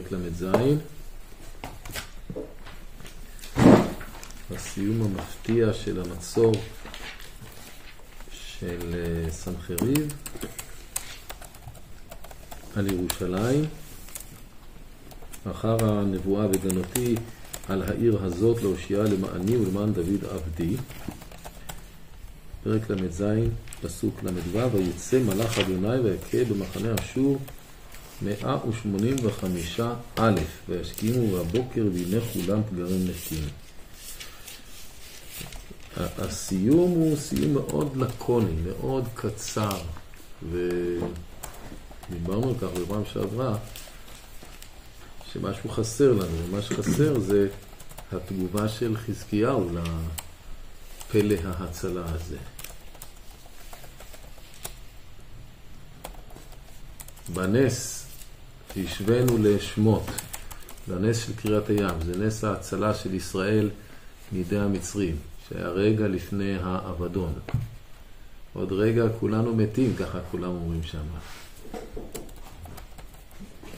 פרק ל"ז. הסיום המפתיע של המצור של אה, סנחריב על ירושלים, אחר הנבואה וגנותי על העיר הזאת להושיעה למעני ולמען דוד עבדי. פרק ל"ז, פסוק ל"ו, ויצא מלאך אדוני ויכה במחנה אשור מאה ושמונים וחמישה א', וישכימו בבוקר והנה כולם פגרים נקים. הסיום הוא סיום מאוד לקוני, מאוד קצר, ודיברנו על כך בפעם שעברה, שמשהו חסר לנו, ומה שחסר זה התגובה של חזקיהו לפלא ההצלה הזה. בנס שהשווינו לשמות, לנס של קריאת הים, זה נס ההצלה של ישראל מידי המצרים, שהיה רגע לפני האבדון. עוד רגע כולנו מתים, ככה כולם אומרים שם.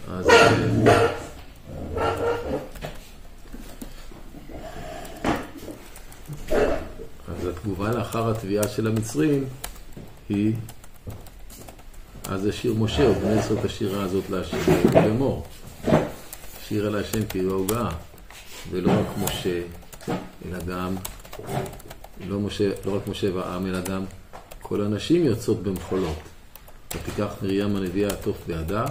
אז... אז התגובה לאחר התביעה של המצרים היא אז זה שיר משה, הוא בנס את השירה הזאת להשם לאמור. שיר אל השם כאילו העוגה, ולא רק משה, אלא גם, לא, משה, לא רק משה והעם, אלא גם כל הנשים יוצאות במחולות. ותיקח מרים הנביאה עטוף בידה,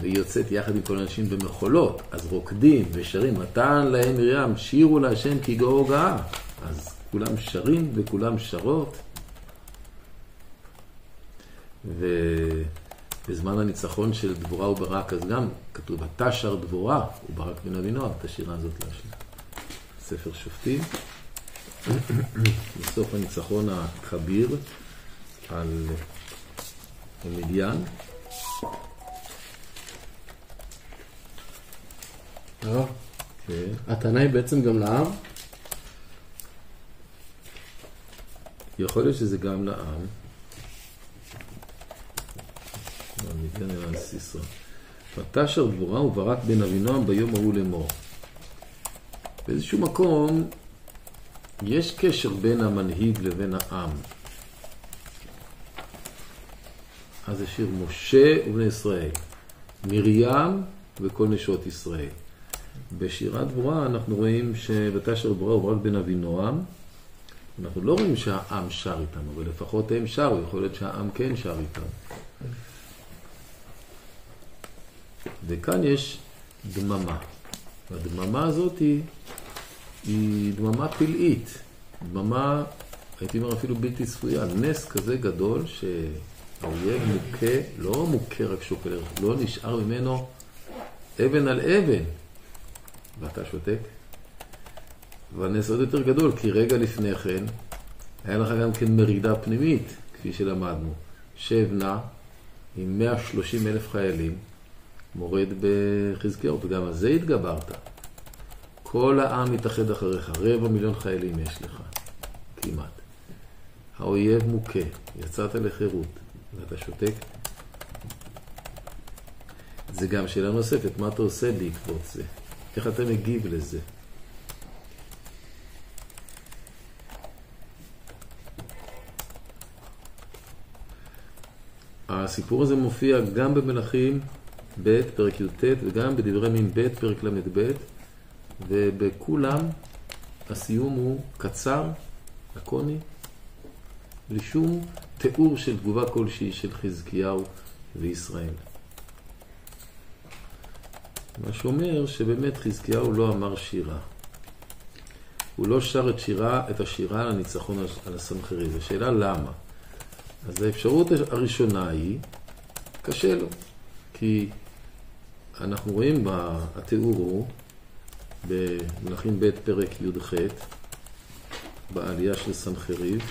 והיא יוצאת יחד עם כל הנשים במחולות. אז רוקדים ושרים, נתן להם מרים, שירו להשם כי גאו גאה. אז כולם שרים וכולם שרות. ובזמן הניצחון של דבורה וברק, אז גם כתוב, ותשר דבורה וברק בן אבינועם, את השירה הזאת להשלים. ספר שופטים. בסוף הניצחון הכביר על מדיין. הטענה היא בעצם גם לעם? יכול להיות שזה גם לעם. מדיין אלא על סיסרא. ותשר דבורה וברק בן אבינועם ביום ההוא לאמור. באיזשהו מקום יש קשר בין המנהיג לבין העם. אז יש שיר משה ובני ישראל, מרים וכל נשות ישראל. בשירת דבורה אנחנו רואים שבתשר דבורה וברק בן אבינועם, אנחנו לא רואים שהעם שר איתם, אבל לפחות הם שרו, יכול להיות שהעם כן שר איתם. וכאן יש דממה. והדממה הזאת היא, היא דממה פלאית. דממה, הייתי אומר אפילו בלתי צפויה. נס כזה גדול שהאויב מוכה, לא מוכה רק שוקל לא נשאר ממנו אבן על אבן. ואתה שותק. והנס עוד יותר גדול, כי רגע לפני כן היה לך גם כן מרידה פנימית, כפי שלמדנו. שב נא עם 130 אלף חיילים, מורד בחזקיהו, וגם על זה התגברת. כל העם מתאחד אחריך, רבע מיליון חיילים יש לך, כמעט. האויב מוכה, יצאת לחירות, ואתה שותק. זה גם שאלה נוספת, מה אתה עושה בעקבות זה? איך אתה מגיב לזה? הסיפור הזה מופיע גם במלכים ב', פרק י"ט, וגם בדברי מין ב', פרק ל"ב, ובכולם הסיום הוא קצר, לקוני, בלי שום תיאור של תגובה כלשהי של חזקיהו וישראל. מה שאומר שבאמת חזקיהו לא אמר שירה. הוא לא שר את, שירה, את השירה על הניצחון על הסנחריב. השאלה למה? אז האפשרות הראשונה היא, קשה לו, כי אנחנו רואים בתיאור הוא, במלכים ב' פרק י"ח, בעלייה של סנחריב,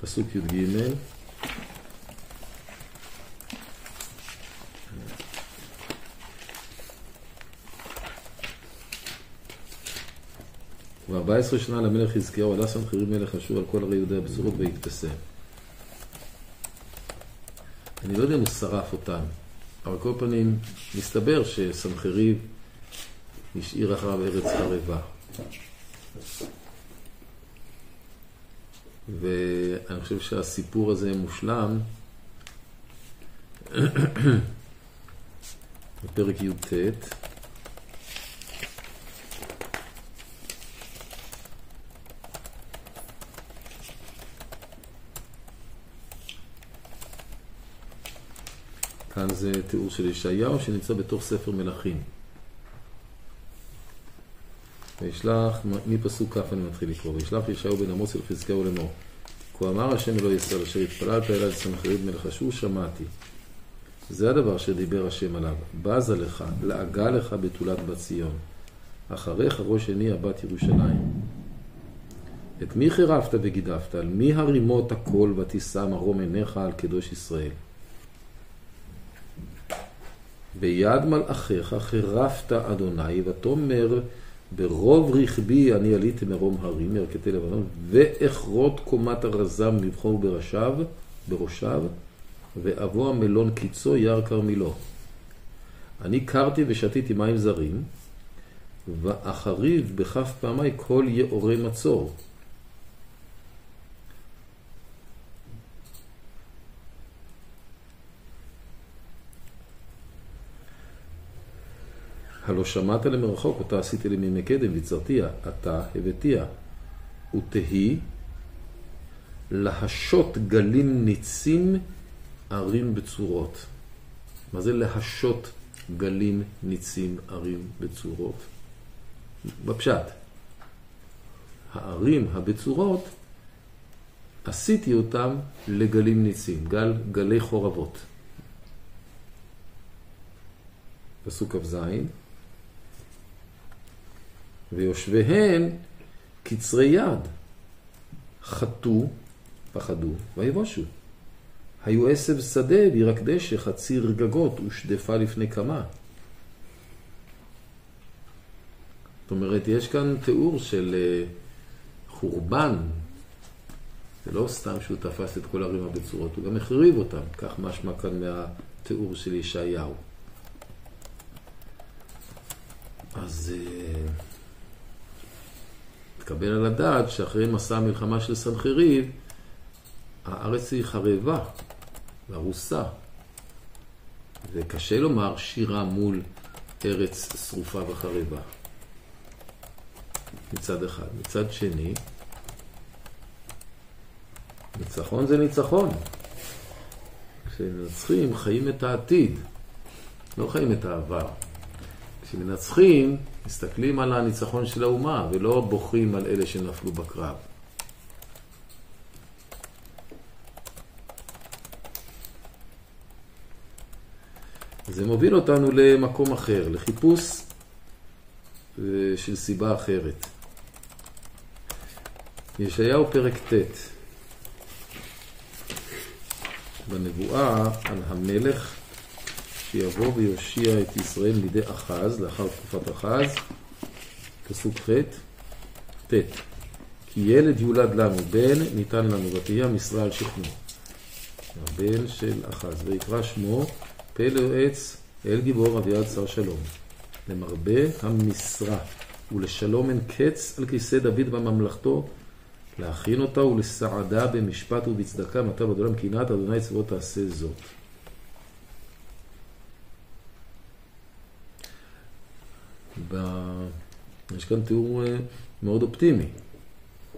פסוק י"ג ו-14 שנה למלך חזקיהו עלה סנחריב מלך אשור על כל ערי יהודה הבשורות והתקסם. אני לא יודע אם הוא שרף אותן, אבל כל פנים, מסתבר שסנחריב השאיר אחריו ארץ חרבה. ואני חושב שהסיפור הזה מושלם בפרק י"ט. כאן זה תיאור של ישעיהו שנמצא בתוך ספר מלכים. וישלח, מפסוק כ' אני מתחיל לקרוא, וישלח ישעיהו בן עמוס אל חזקיהו לאמור. כה אמר השם אלוהי ישראל אשר התפללת אליי לסנחריב מלך אשור שמעתי. זה הדבר שדיבר השם עליו. בזה לך, לעגה לך בתולת בת ציון. אחריך ראש עיני הבת ירושלים. את מי חירפת וגידפת? על מי הרימות הקול ותישא מרום עיניך על קדוש ישראל? ביד מלאכיך חירפת אדוני, ותאמר ברוב רכבי אני עליתי מרום הרים, ירכתי לבנון, ואכרות קומת הרזם מבחור בראשיו, בראשיו, ואבוא המלון קיצו יער כרמילו. אני קרתי ושתיתי מים זרים, ואחריב בכף פעמי כל יאורי מצור. הלא שמעת למרחוק, אותה עשיתי לי מימי קדם, ויצרתיה, אתה הבאתיה. ותהי להשות גלים ניצים ערים בצורות. מה זה להשות גלים ניצים ערים בצורות? בפשט. הערים הבצורות, עשיתי אותם לגלים ניצים, גל, גלי חורבות. פסוק כ"ז ויושביהן קצרי יד, חטאו, פחדו, ויבושו. היו עשב שדה וירק דשא, חציר גגות ושדפה לפני כמה. זאת אומרת, יש כאן תיאור של אה, חורבן. זה לא סתם שהוא תפס את כל הערים הבצורות, הוא גם החריב אותם. כך משמע כאן מהתיאור של ישעיהו. אז... אה, תקבל על הדעת שאחרי מסע המלחמה של סנחריב, הארץ היא חרבה והרוסה. וקשה לומר שירה מול ארץ שרופה וחרבה. מצד אחד. מצד שני, ניצחון זה ניצחון. כשמנצחים חיים את העתיד, לא חיים את העבר. כשמנצחים מסתכלים על הניצחון של האומה ולא בוכים על אלה שנפלו בקרב. זה מוביל אותנו למקום אחר, לחיפוש אה, של סיבה אחרת. ישעיהו פרק ט' בנבואה על המלך שיבוא ויושיע את ישראל מידי אחז, לאחר תקופת אחז, פסוק ח', ט', כי ילד יולד לנו, בן ניתן לנו, ותהיה משרה על שכנו. הבן של אחז, ויקרא שמו פלא עץ אל גיבור אביעד שר שלום. למרבה המשרה ולשלום אין קץ על כיסא דוד בממלכתו, להכין אותה ולסעדה במשפט ובצדקה, מטה בדולם קנאת אדוני צבאות תעשה זאת. ב... יש כאן תיאור אה, מאוד אופטימי.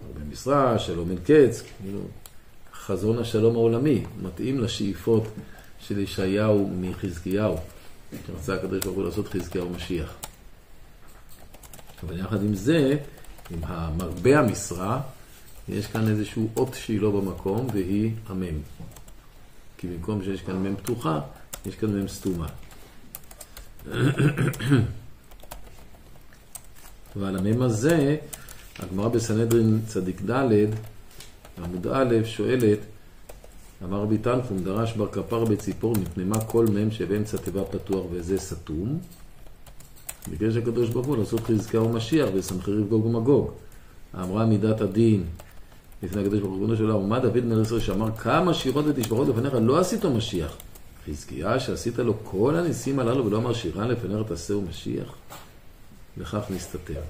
הרבה משרה, שלום אין קץ, כאילו, חזון השלום העולמי, מתאים לשאיפות של ישעיהו מחזקיהו, שרצה הקדוש ברוך הוא לעשות חזקיהו משיח. אבל יחד עם זה, עם המרבה המשרה, יש כאן איזשהו אות שהיא לא במקום, והיא המם. כי במקום שיש כאן מם פתוחה, יש כאן מם סתומה. ועל המם הזה, הגמרא בסנהדרין צדיק ד', עמוד א', שואלת, אמר רבי טנפון, דרש בר כפר בציפור, מפני מה כל מם שבאמצע תיבה פתוח וזה סתום? ביקש הקדוש ברוך הוא לעשות חזקה ומשיח וסנחריב גוג ומגוג. אמרה מידת הדין לפני הקדוש ברוך הוא של העולם, ומה דוד מלך ישראל שאמר כמה שירות ותשברות לפניך לא עשית משיח, חזקיה שעשית לו כל הניסים הללו ולא אמר שירה לפניך תעשהו משיח, לכך נסתתר.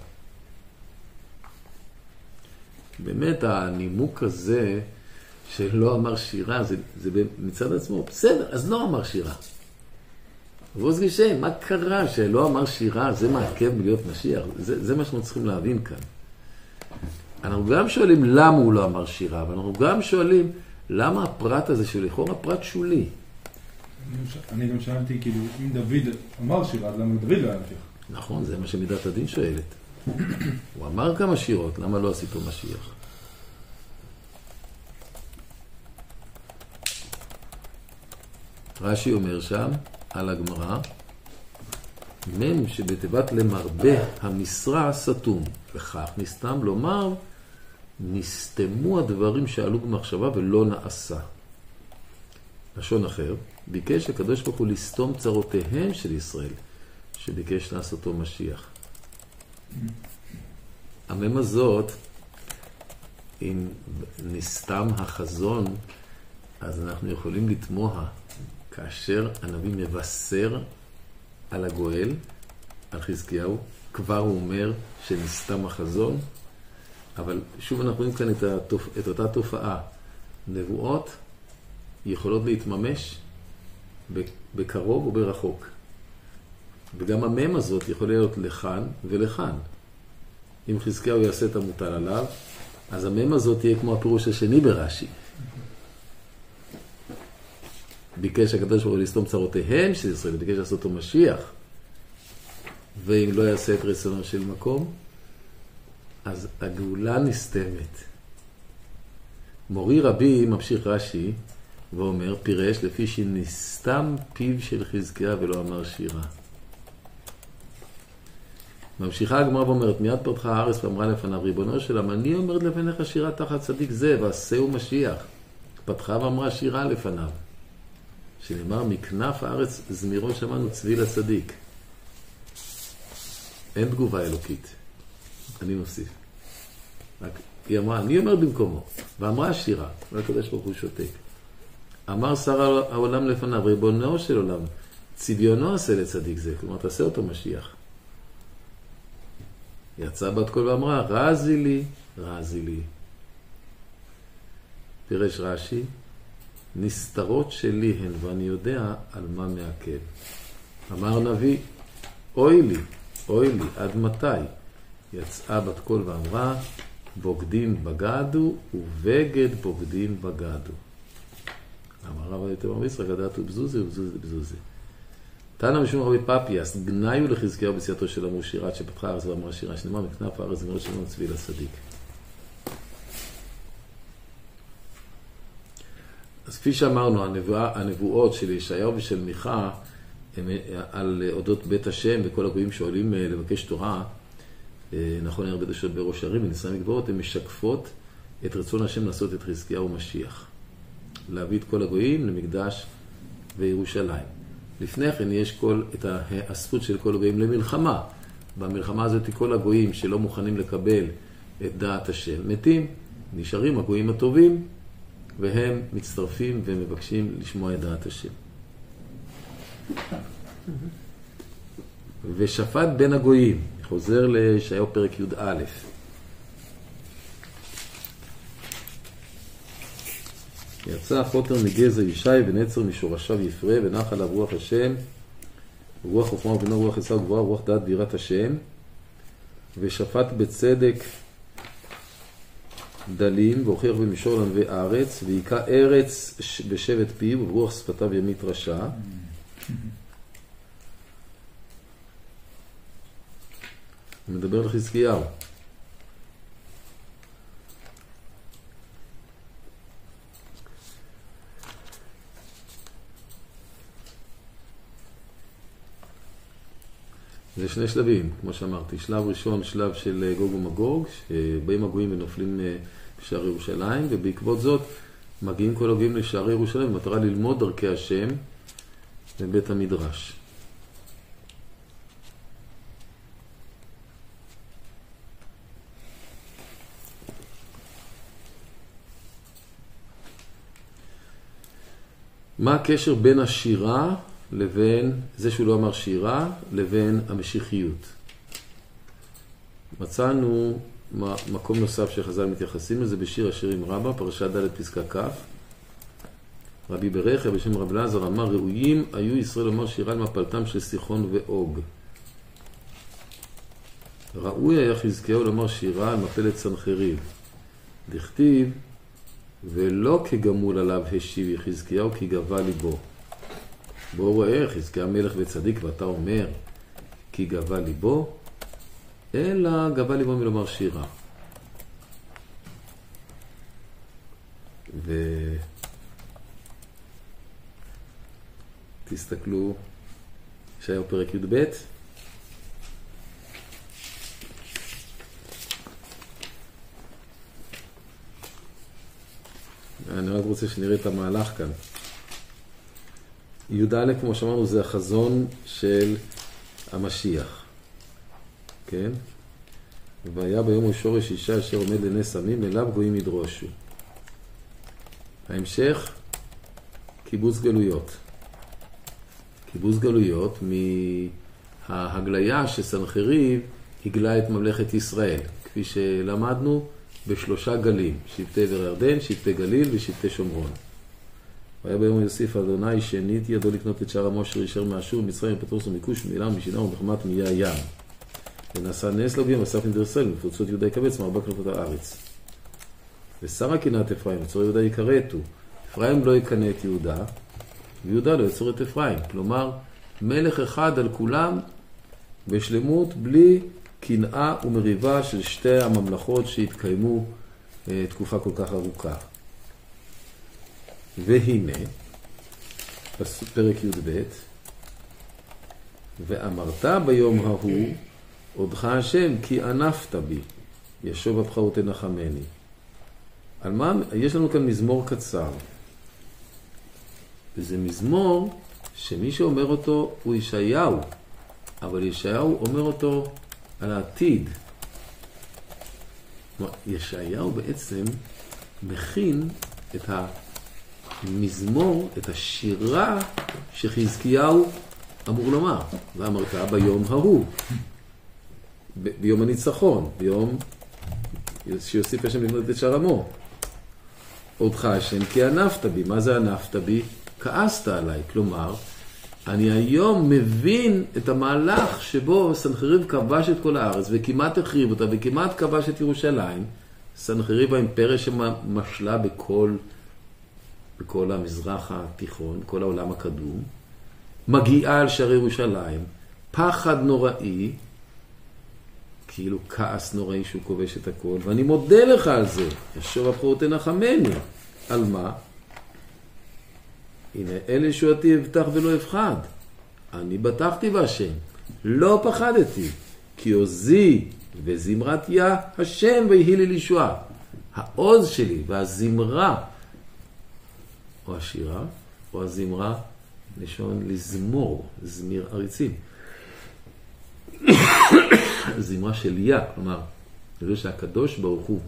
באמת הנימוק הזה שלא אמר שירה, זה, זה מצד עצמו, בסדר, אז לא אמר שירה. ווз גשם, מה קרה שלא אמר שירה, זה מעכב מלהיות משיח? זה, זה מה שאנחנו צריכים להבין כאן. אנחנו גם שואלים למה הוא לא אמר שירה, אבל אנחנו גם שואלים למה הפרט הזה, שהוא לכאורה פרט שולי. אני גם שאלתי, כאילו, אם דוד אמר שירה, אז למה דוד לא היה משיח? נכון, זה מה שמידת הדין שואלת. הוא אמר כמה שירות, למה לא עשיתו משיח? רש"י אומר שם, על הגמרא, מ' שבתיבת למרבה המשרה סתום, וכך נסתם לומר, נסתמו הדברים שעלו במחשבה ולא נעשה. לשון אחר, ביקש הקדוש ברוך הוא לסתום צרותיהם של ישראל, שביקש לעשותו משיח. המם הזאת, אם נסתם החזון, אז אנחנו יכולים לתמוה כאשר הנביא מבשר על הגואל, על חזקיהו, כבר הוא אומר שנסתם החזון, אבל שוב אנחנו רואים כאן את, התופ... את אותה תופעה. נבואות יכולות להתממש בקרוב וברחוק. וגם המם הזאת יכול להיות לכאן ולכאן. אם חזקיהו יעשה את המוטל עליו, אז המם הזאת תהיה כמו הפירוש השני ברש"י. ביקש הקדוש ברוך הוא לסתום צרותיהם של ישראל, ביקש לעשות אותו משיח. ואם לא יעשה את רצונו של מקום, אז הגאולה נסתמת. מורי רבי, ממשיך רש"י, ואומר, פירש לפי שנסתם פיו של חזקיה ולא אמר שירה. ממשיכה הגמרא ואומרת, מיד פתחה הארץ ואמרה לפניו, ריבונו של עם, אני אומרת לפניך שירה תחת צדיק זה, ועשהו משיח. פתחה ואמרה שירה לפניו. שנאמר, מכנף הארץ זמירו שמענו צבי לצדיק. אין תגובה אלוקית. אני מוסיף. רק היא אמרה, אני אומר במקומו. ואמרה השירה, והקדוש ברוך הוא שותק. אמר שר העולם לפניו, ריבונו של עולם, צביונו עשה לצדיק זה, כלומר תעשה אותו משיח. יצאה בת קול ואמרה, רזי לי, רזי לי. פירש רש"י, נסתרות שלי הן, ואני יודע על מה מעכב. אמר נביא, אוי לי, אוי לי, עד מתי? יצאה בת קול ואמרה, בוגדים בגדו, ובגד בוגדים בגדו. אמר רב היתר בישראל, גדתו בזוזי ובזוזי בזוזי. תנא משום רבי פפיאס, גנאיו לחזקיהו בסיעתו של עמו שירת שפתחה הארץ ואמרה שירה, שנאמר מכנף הארץ זמירות שלנו צבי לצדיק. אז כפי שאמרנו, הנבואה, הנבואות של ישעיהו ושל מיכה הם על אודות בית השם וכל הגויים שעולים אה, לבקש תורה, אה, נכון הרבה דשות בראש הערים ונישא מגבעות, הן משקפות את רצון השם לעשות את חזקיהו משיח. להביא את כל הגויים למקדש וירושלים. לפני כן יש כל, את הזכות של כל הגויים למלחמה. במלחמה הזאת כל הגויים שלא מוכנים לקבל את דעת השם מתים, נשארים הגויים הטובים והם מצטרפים ומבקשים לשמוע את דעת השם. ושפט בין הגויים, חוזר לישעיהו פרק י"א. יצא חוטר מגזע ישי ונצר משורשיו יפרה ונח עליו רוח השם. רוח חוכמה ובינו רוח עשה וגבוהה רוח דעת בירת השם. ושפט בצדק דלים והוכיח במישור לענבי הארץ והיכה ארץ בשבט פיו וברוח שפתיו ימית רשע. הוא מדבר על זה שני שלבים, כמו שאמרתי. שלב ראשון, שלב של גוג ומגוג, שבאים הגויים ונופלים בשער ירושלים, ובעקבות זאת מגיעים כל הגויים לשערי ירושלים במטרה ללמוד דרכי השם בבית המדרש. מה הקשר בין השירה לבין, זה שהוא לא אמר שירה, לבין המשיחיות? מצאנו מקום נוסף שחז"ל מתייחסים לזה בשיר השירים רבה, פרשה ד' פסקה כ'. רבי ברכיה בשם רב אלעזר אמר, ראויים היו ישראל לומר שירה על מפלתם של סיחון ואוג. ראוי היה חזקיהו לומר שירה על מפלת סנחריב. דכתיב, ולא כגמול עליו השיב יחזקיהו כי גבה ליבו. בואו ראה, חזקיה מלך וצדיק ואתה אומר כי גבה ליבו, אלא גבה ליבו מלומר שירה. ותסתכלו, ישעיהו פרק י"ב. אני רק רוצה שנראה את המהלך כאן. י"א, כמו שאמרנו, זה החזון של המשיח, כן? והיה ביום הוא אישה אשר עומד לנס עמים, אליו גויים ידרושו. ההמשך, קיבוץ גלויות. קיבוץ גלויות מההגליה שסנחריב הגלה את ממלכת ישראל, כפי שלמדנו בשלושה גלים, שבטי עבר ירדן, שבטי גליל ושבטי שומרון. והיה ביום יוסיף אדוני שנית ידו לקנות את שער עמו אשר ישר מאשור מצרים פטרוס ומכוש ומילה ומשנה ומחמת מאיי הים. ונעשה נס לגויים ואסף נדר ישראל ופרצות יהודה יקבץ מארבע כנפות הארץ. ושרה קנאת אפרים וצור יהודה יכרתו. אפרים לא יקנא את יהודה ויהודה לא יצור את אפרים. כלומר, מלך אחד על כולם בשלמות בלי קנאה ומריבה של שתי הממלכות שהתקיימו אה, תקופה כל כך ארוכה. והנה, פרק י"ב, ואמרת ביום ההוא, עודך השם, כי ענפת בי, ישוב אפך ותנחמני. על מה, יש לנו כאן מזמור קצר, וזה מזמור שמי שאומר אותו הוא ישעיהו, אבל ישעיהו אומר אותו על העתיד. ישעיהו בעצם מכין את המזמור, את השירה שחזקיהו אמור לומר. ואמרת ביום ההוא, ב- ביום הניצחון, ביום שיוסיף השם לבנות את שער עמו. עודך השם כי ענפת בי. מה זה ענפת בי? כעסת עליי. כלומר, אני היום מבין את המהלך שבו סנחריב כבש את כל הארץ וכמעט החריב אותה וכמעט כבש את ירושלים. סנחריב האימפריה שמשלה בכל, בכל המזרח התיכון, כל העולם הקדום, מגיעה על שערי ירושלים, פחד נוראי, כאילו כעס נוראי שהוא כובש את הכל, ואני מודה לך על זה, ישוב הבחור תנחמני. על מה? הנה, אל ישועתי אבטח ולא אפחד. אני בטחתי בהשם, לא פחדתי, כי עוזי וזמרת יה השם ויהי לי לישועה. העוז שלי והזמרה, או השירה, או הזמרה, לשון לזמור, זמיר עריצים. זמרה של יה, כלומר, זה שהקדוש ברוך הוא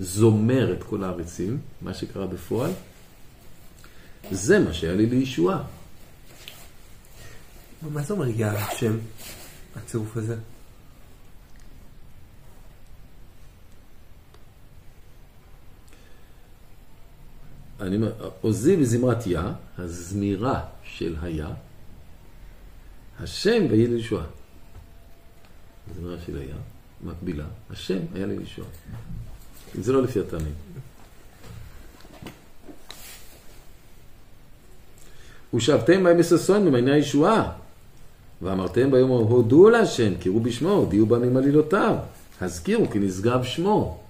זומר את כל העריצים, מה שקרה בפועל, זה מה שהיה לי לישועה. מה זה אומר יא השם, הצירוף הזה? אני אומר, עוזי וזמרת יה, הזמירה של היה, השם ויהי לישועה. זמירה של היה, מקבילה, השם היה לי לישועה. זה לא לפי הטעמים. ושבתם בהם בששון במעייני הישועה. ואמרתם ביום ההוא, הודו להשם, קראו בשמו, הודיעו בם עלילותיו. הזכירו כי נשגב שמו.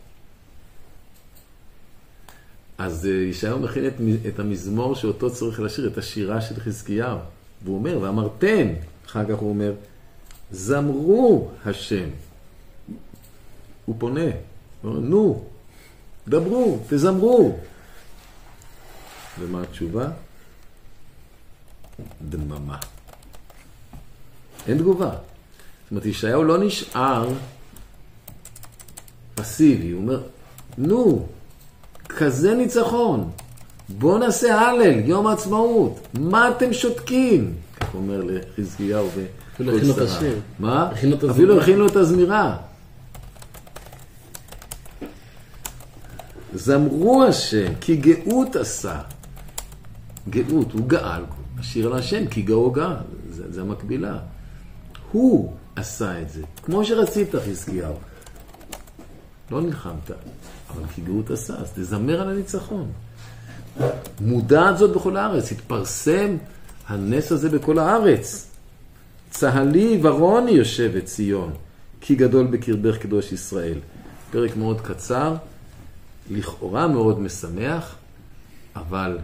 אז אה, ישעיהו מכין את, את המזמור שאותו צריך לשיר, את השירה של חזקיהו. והוא אומר, ואמרתם, אחר כך הוא אומר, זמרו השם. הוא פונה, הוא אומר, נו, דברו, תזמרו. ומה התשובה? דממה. אין תגובה. זאת אומרת, ישעיהו לא נשאר פסיבי, הוא אומר, נו, כזה ניצחון, בואו נעשה הלל, יום העצמאות. מה אתם שותקים? כך אומר לחזקיהו את שרה. מה? אפילו. הכינו את הזמירה. זמרו השם, כי גאות עשה. גאות, הוא גאל. השיר על השם, כי גאו גאל. זה, זה המקבילה. הוא עשה את זה, כמו שרצית, חזקיהו. לא נלחמת, אבל כי גאות עשה, אז תזמר על הניצחון. מודעת זאת בכל הארץ, התפרסם הנס הזה בכל הארץ. צהלי ורוני יושבת ציון, כי גדול בקרבך קדוש ישראל. פרק מאוד קצר, לכאורה מאוד משמח, אבל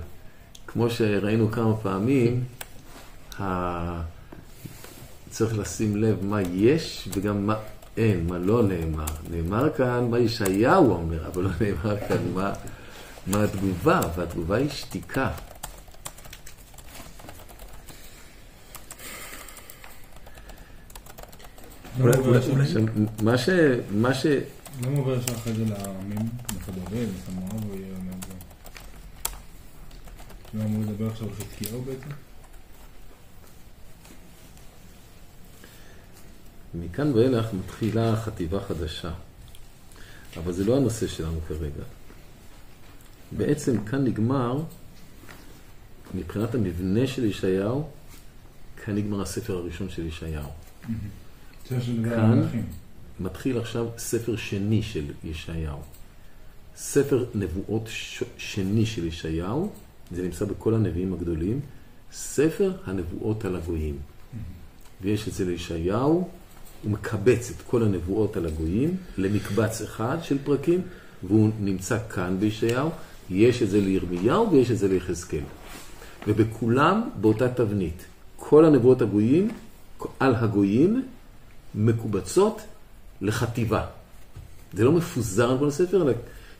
כמו שראינו כמה פעמים, ה... צריך לשים לב מה יש וגם מה אין, מה לא נאמר. נאמר כאן מה ישעיהו אומר, אבל לא נאמר כאן מה, מה התגובה, והתגובה היא שתיקה. מה ש... מה ש... למה עובר ישר אחרי זה לעמים, לחדורי, לסמואל, הוא יהיה אומר זה? לא אמור לדבר עכשיו על חזקיהו בעצם? מכאן ואילך מתחילה חטיבה חדשה. אבל זה לא הנושא שלנו כרגע. בעצם כאן נגמר, מבחינת המבנה של ישעיהו, כאן נגמר הספר הראשון של ישעיהו. כאן? מתחיל עכשיו ספר שני של ישעיהו. ספר נבואות ש... שני של ישעיהו, זה נמצא בכל הנביאים הגדולים, ספר הנבואות על הגויים. ויש אצל ישעיהו, הוא מקבץ את כל הנבואות על הגויים למקבץ אחד של פרקים, והוא נמצא כאן בישעיהו, יש את זה לירמיהו ויש את זה ליחזקאל. ובכולם באותה תבנית. כל הנבואות הגויים, על הגויים, מקובצות לחטיבה. זה לא מפוזר על כל הספר, אלא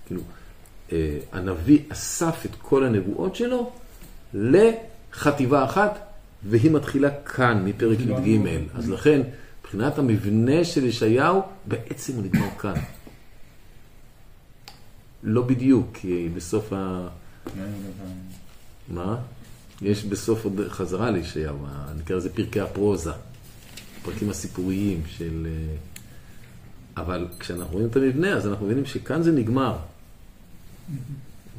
כאילו, אה, הנביא אסף את כל הנבואות שלו לחטיבה אחת, והיא מתחילה כאן, מפרק י"ג. אז לכן, מבחינת המבנה של ישעיהו, בעצם הוא נגמר כאן. לא בדיוק, כי בסוף ה... מה? יש בסוף עוד חזרה לישעיהו, נקרא לזה פרקי הפרוזה, הפרקים הסיפוריים של... אה, אבל כשאנחנו רואים את המבנה, אז אנחנו מבינים שכאן זה נגמר.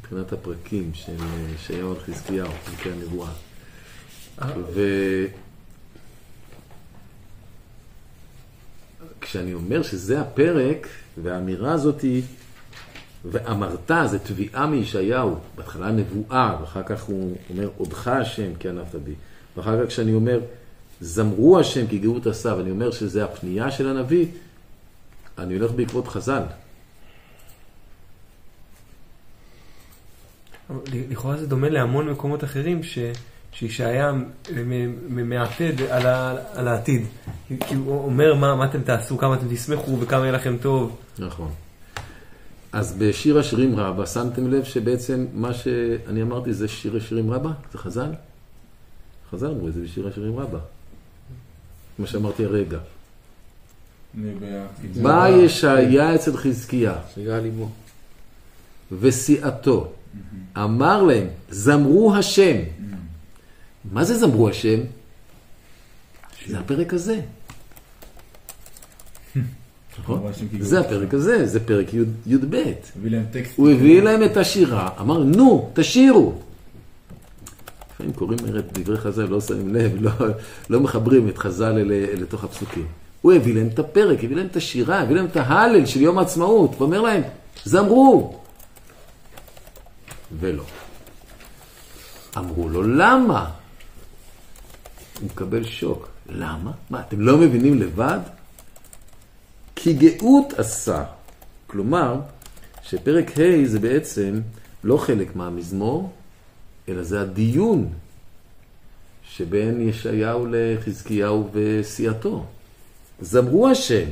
מבחינת הפרקים של אה, ישעיהו על חזקיהו, פרקי הנבואה. ו... כשאני אומר שזה הפרק, והאמירה הזאת היא, ואמרת, זה תביעה מישעיהו, בהתחלה נבואה, ואחר כך הוא אומר, עודך השם כי ענפת בי. ואחר כך כשאני אומר, זמרו השם כי גאות עשה, ואני אומר שזה הפנייה של הנביא, אני הולך בעקבות חז"ל. לכאורה זה דומה להמון מקומות אחרים ש... שישעיה מ- מ- מעתד על, ה... על העתיד. כי הוא אומר מה, מה אתם תעשו, כמה אתם תשמחו וכמה יהיה לכם טוב. נכון. אז בשיר השירים רבה, שמתם לב שבעצם מה שאני אמרתי זה שיר השירים רבה? זה חז"ל? חז"ל אמרו את זה בשיר השירים רבה. מה שאמרתי הרגע. בא ישעיה אצל חזקיה. וסיעתו, אמר להם, זמרו השם. מה זה זמרו השם? זה הפרק הזה. נכון? זה הפרק. הזה, זה פרק י"ב. הוא הביא להם את השירה, אמר, נו, תשירו. לפעמים קוראים את דברי חז"ל, לא שמים לב, לא, לא מחברים את חז"ל אל לתוך הפסוקים. הוא הביא להם את הפרק, הביא להם את השירה, הביא להם את ההלל של יום העצמאות, ואומר להם, זמרו. ולא. אמרו לו, למה? הוא מקבל שוק. למה? מה, אתם לא מבינים לבד? כי גאות עשה. כלומר, שפרק ה' זה בעצם לא חלק מהמזמור, אלא זה הדיון שבין ישעיהו לחזקיהו וסיעתו. זמרו השם.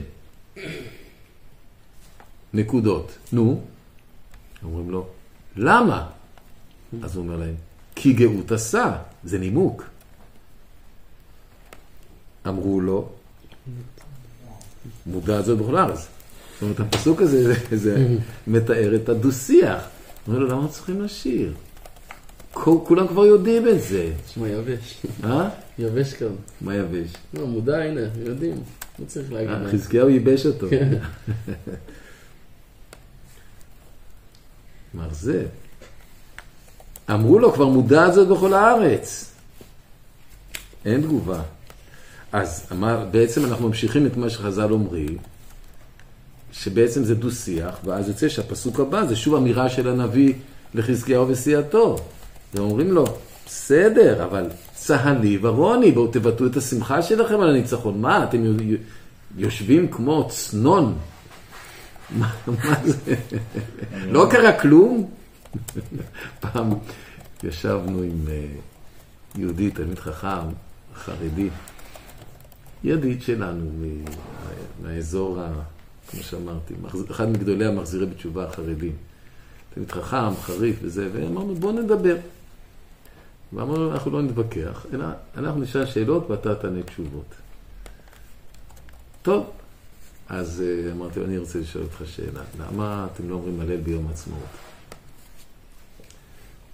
נקודות. נו, אומרים לו, למה? אז הוא אומר להם, כי גאות עשה, זה נימוק. אמרו לו, מודע זאת בכל הארץ. זאת אומרת, הפסוק הזה, זה, זה מתאר את הדו-שיח. אומר לו, למה צריכים לשיר? כולם כבר יודעים את זה. שמע, יבש. אה? יבש כאן. מה יבש? לא, מודע, הנה, יודעים. לא צריך להגיד. אה. חזקיהו ייבש אותו. כן. מר זה. אמרו לו, כבר מודע זאת בכל הארץ. אין תגובה. אז אמר, בעצם אנחנו ממשיכים את מה שחז"ל אומרים, שבעצם זה דו-שיח, ואז יוצא שהפסוק הבא זה שוב אמירה של הנביא לחזקיהו וסיעתו. ואומרים לו, בסדר, אבל צהלי ורוני, בואו תבטאו את השמחה שלכם על הניצחון. מה, אתם יו- יושבים כמו צנון? מה, מה זה? לא קרה כלום? פעם ישבנו עם אה, יהודי, תלמיד חכם, חרדי, ידיד שלנו מהאזור, ה- כמו שאמרתי, אחד מגדולי המחזירי בתשובה החרדים. תלמיד חכם, חריף וזה, ואמרנו בואו נדבר. ואמרנו אנחנו לא נתווכח, אלא אנחנו נשאל שאלות ואתה תענה תשובות. טוב, אז אה, אמרתי אני רוצה לשאול אותך שאלה. למה אתם לא אומרים הלל ביום העצמאות?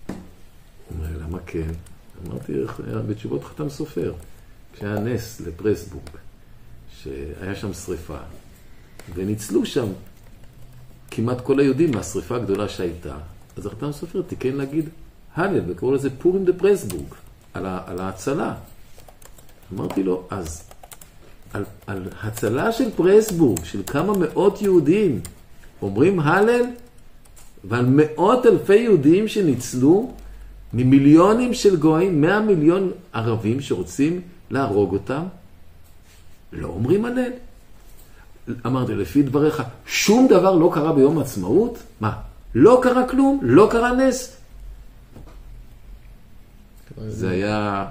הוא אומר, למה כן? אמרתי, "איך היה בתשובות חתם סופר. כשהיה נס לפרסבורג, שהיה שם שריפה, וניצלו שם כמעט כל היהודים מהשריפה הגדולה שהייתה, אז החתם סופר תיקן להגיד הלל, וקראו לזה פורים דה פרסבורג, על, על ההצלה. אמרתי לו, אז על, על הצלה של פרסבורג, של כמה מאות יהודים, אומרים הלל, ועל מאות אלפי יהודים שניצלו ממיליונים של גויים, מאה מיליון ערבים שרוצים להרוג אותם, לא אומרים הלל. אמרתי, לפי דבריך, שום דבר לא קרה ביום העצמאות? מה, לא קרה כלום? לא קרה נס? זה היה,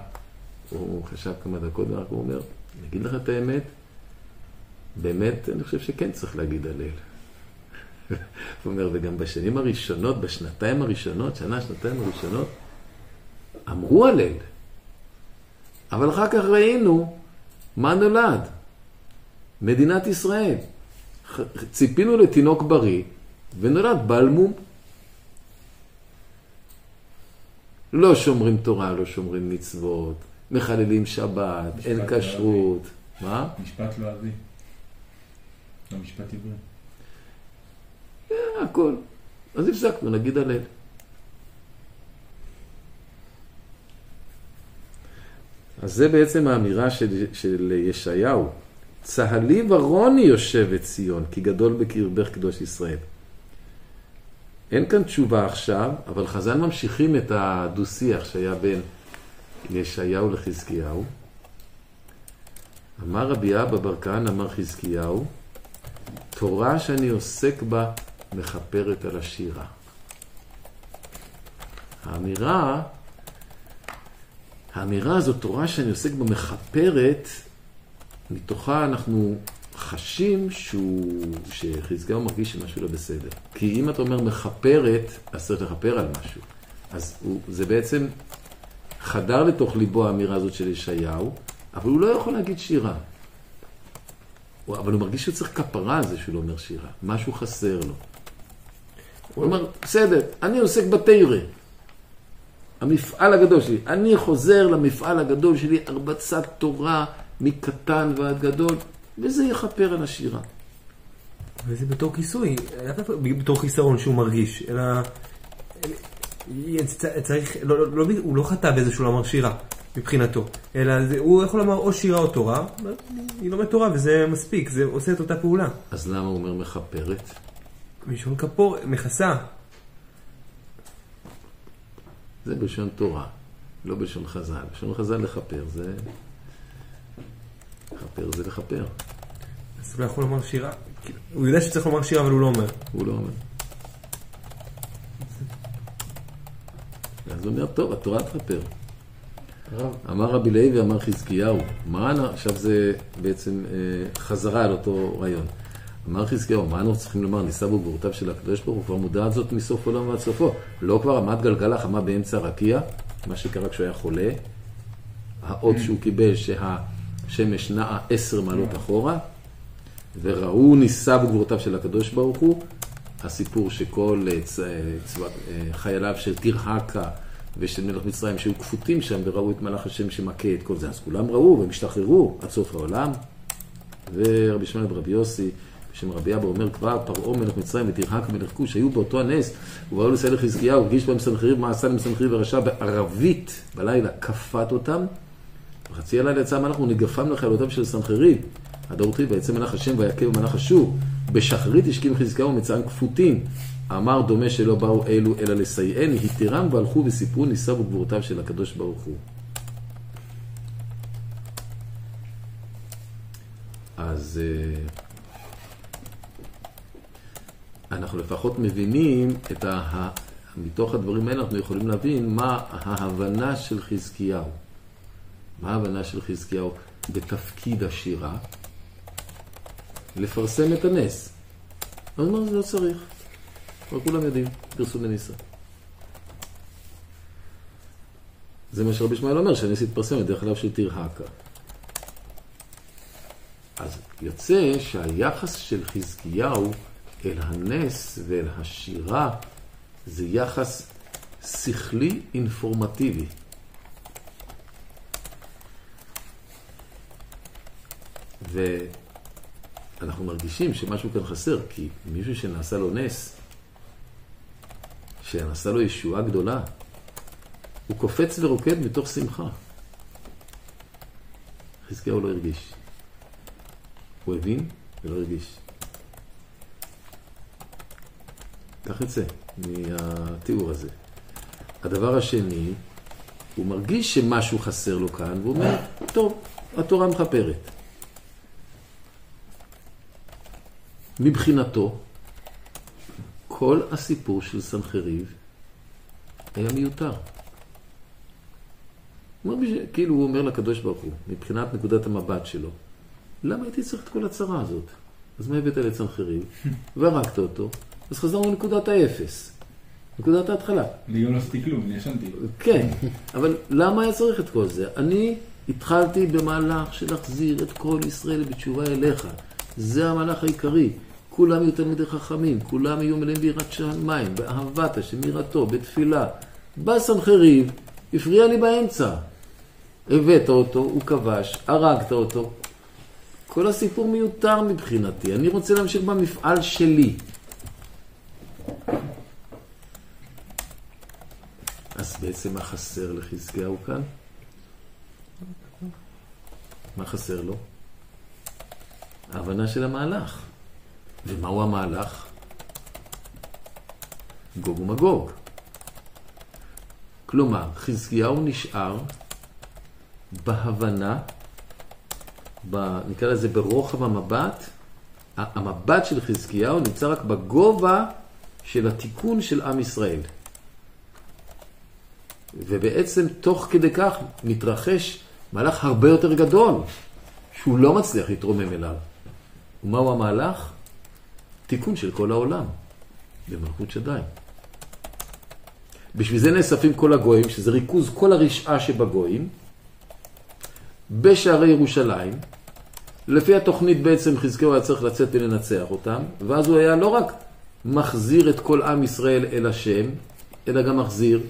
הוא חשב כמה דקות, ורק הוא אומר, אני אגיד לך את האמת, באמת, אני חושב שכן צריך להגיד הלל. הוא אומר, וגם בשנים הראשונות, בשנתיים הראשונות, שנה, שנתיים הראשונות, אמרו הלל. אבל אחר כך ראינו מה נולד. מדינת ישראל. ציפינו לתינוק בריא, ונולד בעל מום. לא שומרים תורה, לא שומרים מצוות, מחללים שבת, אין לא כשרות. מה? משפט לא אבי. לא משפט עברי. אה, הכל. אז הפסקנו, נגיד הלל. אז זה בעצם האמירה של, של ישעיהו. צהלי ורוני יושב את ציון, כי גדול בקרבך קדוש ישראל. אין כאן תשובה עכשיו, אבל חז"ל ממשיכים את הדו-שיח שהיה בין ישעיהו לחזקיהו. אמר רבי אבא בר כהנא, אמר חזקיהו, תורה שאני עוסק בה מכפרת על השירה. האמירה, האמירה הזאת, תורה שאני עוסק בה מכפרת, מתוכה אנחנו חשים שהוא, שחזקיהו מרגיש שמשהו לא בסדר. כי אם אתה אומר מכפרת, אז צריך לכפר על משהו. אז הוא, זה בעצם חדר לתוך ליבו האמירה הזאת של ישעיהו, אבל הוא לא יכול להגיד שירה. הוא- אבל הוא מרגיש שהוא צריך כפרה על זה שהוא לא אומר שירה. משהו חסר לו. הוא אומר, בסדר, אני עוסק בתרא. המפעל הגדול שלי. אני חוזר למפעל הגדול שלי, הרבצת תורה מקטן ועד גדול, וזה יכפר על השירה. וזה בתור כיסוי, דווקא בתור חיסרון שהוא מרגיש, אלא... צ- צריך, לא, לא, לא, הוא לא חטא בזה שהוא אמר שירה, מבחינתו, אלא זה, הוא יכול לומר או שירה או תורה, היא לומד תורה וזה מספיק, זה עושה את אותה פעולה. אז למה הוא אומר מכפרת? מלשון כפור, מכסה. זה בלשון תורה, לא בלשון חז"ל. בלשון חז"ל לכפר זה... לכפר זה לכפר. אז הוא לא יכול לומר שירה. הוא יודע שצריך לומר שירה אבל הוא לא אומר. הוא לא אומר. אז הוא אומר, טוב, התורה תכפר. אמר רבי לוי ואמר חזקיהו, מה אנ- עכשיו זה בעצם אה, חזרה על אותו רעיון. אמר חזקיהו, מה אנחנו צריכים לומר, נישא בו גבורותיו של הקדוש ברוך הוא כבר מודע עד זאת מסוף עולם ועד סופו. לא כבר עמד גלגל החמה באמצע הרקיע, מה שקרה כשהוא היה חולה, האות שהוא קיבל שהשמש נעה עשר מעלות אחורה, וראו נישא בגבורותיו של הקדוש ברוך הוא, הסיפור שכל אה, צ- אה, צבא- אה, חייליו של תרהקה ושל מלך מצרים שהיו כפותים שם וראו את מלאך השם שמכה את כל זה. אז כולם ראו והם השתחררו עד סוף העולם. ורבי שמעון ורבי יוסי, בשם רבי אבא אומר כבר, פרעה מלך מצרים ותרחק מלך כוש, היו באותו הנס, ובאו לסייל לחזקיהו, הגיש בהם סנחריב, מה עשה להם סנחריב ורשע בערבית בלילה, כפת אותם, וחצי הלילה יצא המלאך ונגפם לחיילותיו של סנחריב, עד אורחי ויצא מלאך השם ויכה במלאך אשור, בשחרית השכים חזקיהו ומצרים כפותים, אמר דומה שלא באו אלו אלא לסייעני, התירם והלכו וסיפרו ניסה וגבורותיו של הקדוש ברוך הוא. אז אה, אנחנו לפחות מבינים את ה... מתוך הדברים האלה אנחנו יכולים להבין מה ההבנה של חזקיהו. מה ההבנה של חזקיהו בתפקיד השירה? לפרסם את הנס. אז אומר, זה לא צריך. כבר כולם יודעים, פרסום בניסה. זה מה שרבי ישמעאל אומר, שהנס יתפרסם את דרך אליו של תרהקה. אז יוצא שהיחס של חזקיהו אל הנס ואל השירה זה יחס שכלי אינפורמטיבי. ואנחנו מרגישים שמשהו כאן חסר, כי מישהו שנעשה לו נס, שנעשה לו ישועה גדולה, הוא קופץ ורוקד מתוך שמחה. חזקיהו לא הרגיש. הוא הבין ולא הרגיש. כך יוצא מהתיאור הזה. הדבר השני, הוא מרגיש שמשהו חסר לו כאן, והוא אומר, טוב, התורה מכפרת. מבחינתו, כל הסיפור של סנחריב היה מיותר. הוא אומר, כאילו הוא אומר לקדוש ברוך הוא, מבחינת נקודת המבט שלו, למה הייתי צריך את כל הצרה הזאת? אז מה הבאת לצנחריב? והרגת אותו, אז חזרנו לנקודת האפס, נקודת ההתחלה. לי לא עשיתי כלום, אני ישנתי. כן, אבל למה היה צריך את כל זה? אני התחלתי במהלך של להחזיר את כל ישראל בתשובה אליך. זה המהלך העיקרי. כולם יהיו תלמידי חכמים, כולם יהיו מלאים ביראת שמיים, באהבת השם, יראתו, בתפילה. בא סנחריב, הפריע לי באמצע. הבאת אותו, הוא כבש, הרגת אותו. כל הסיפור מיותר מבחינתי, אני רוצה להמשיך במפעל שלי. אז בעצם מה חסר לחזקיהו כאן? מה חסר לו? ההבנה של המהלך. ומהו המהלך? גוג ומגוג. כלומר, חזקיהו נשאר בהבנה, ב, נקרא לזה ברוחב המבט, המבט של חזקיהו נמצא רק בגובה של התיקון של עם ישראל. ובעצם תוך כדי כך מתרחש מהלך הרבה יותר גדול, שהוא לא מצליח להתרומם אליו. ומהו המהלך? תיקון של כל העולם, במלכות שדי. בשביל זה נאספים כל הגויים, שזה ריכוז כל הרשעה שבגויים, בשערי ירושלים. לפי התוכנית בעצם חזקיהו היה צריך לצאת ולנצח אותם, ואז הוא היה לא רק מחזיר את כל עם ישראל אל השם, אלא גם מחזיר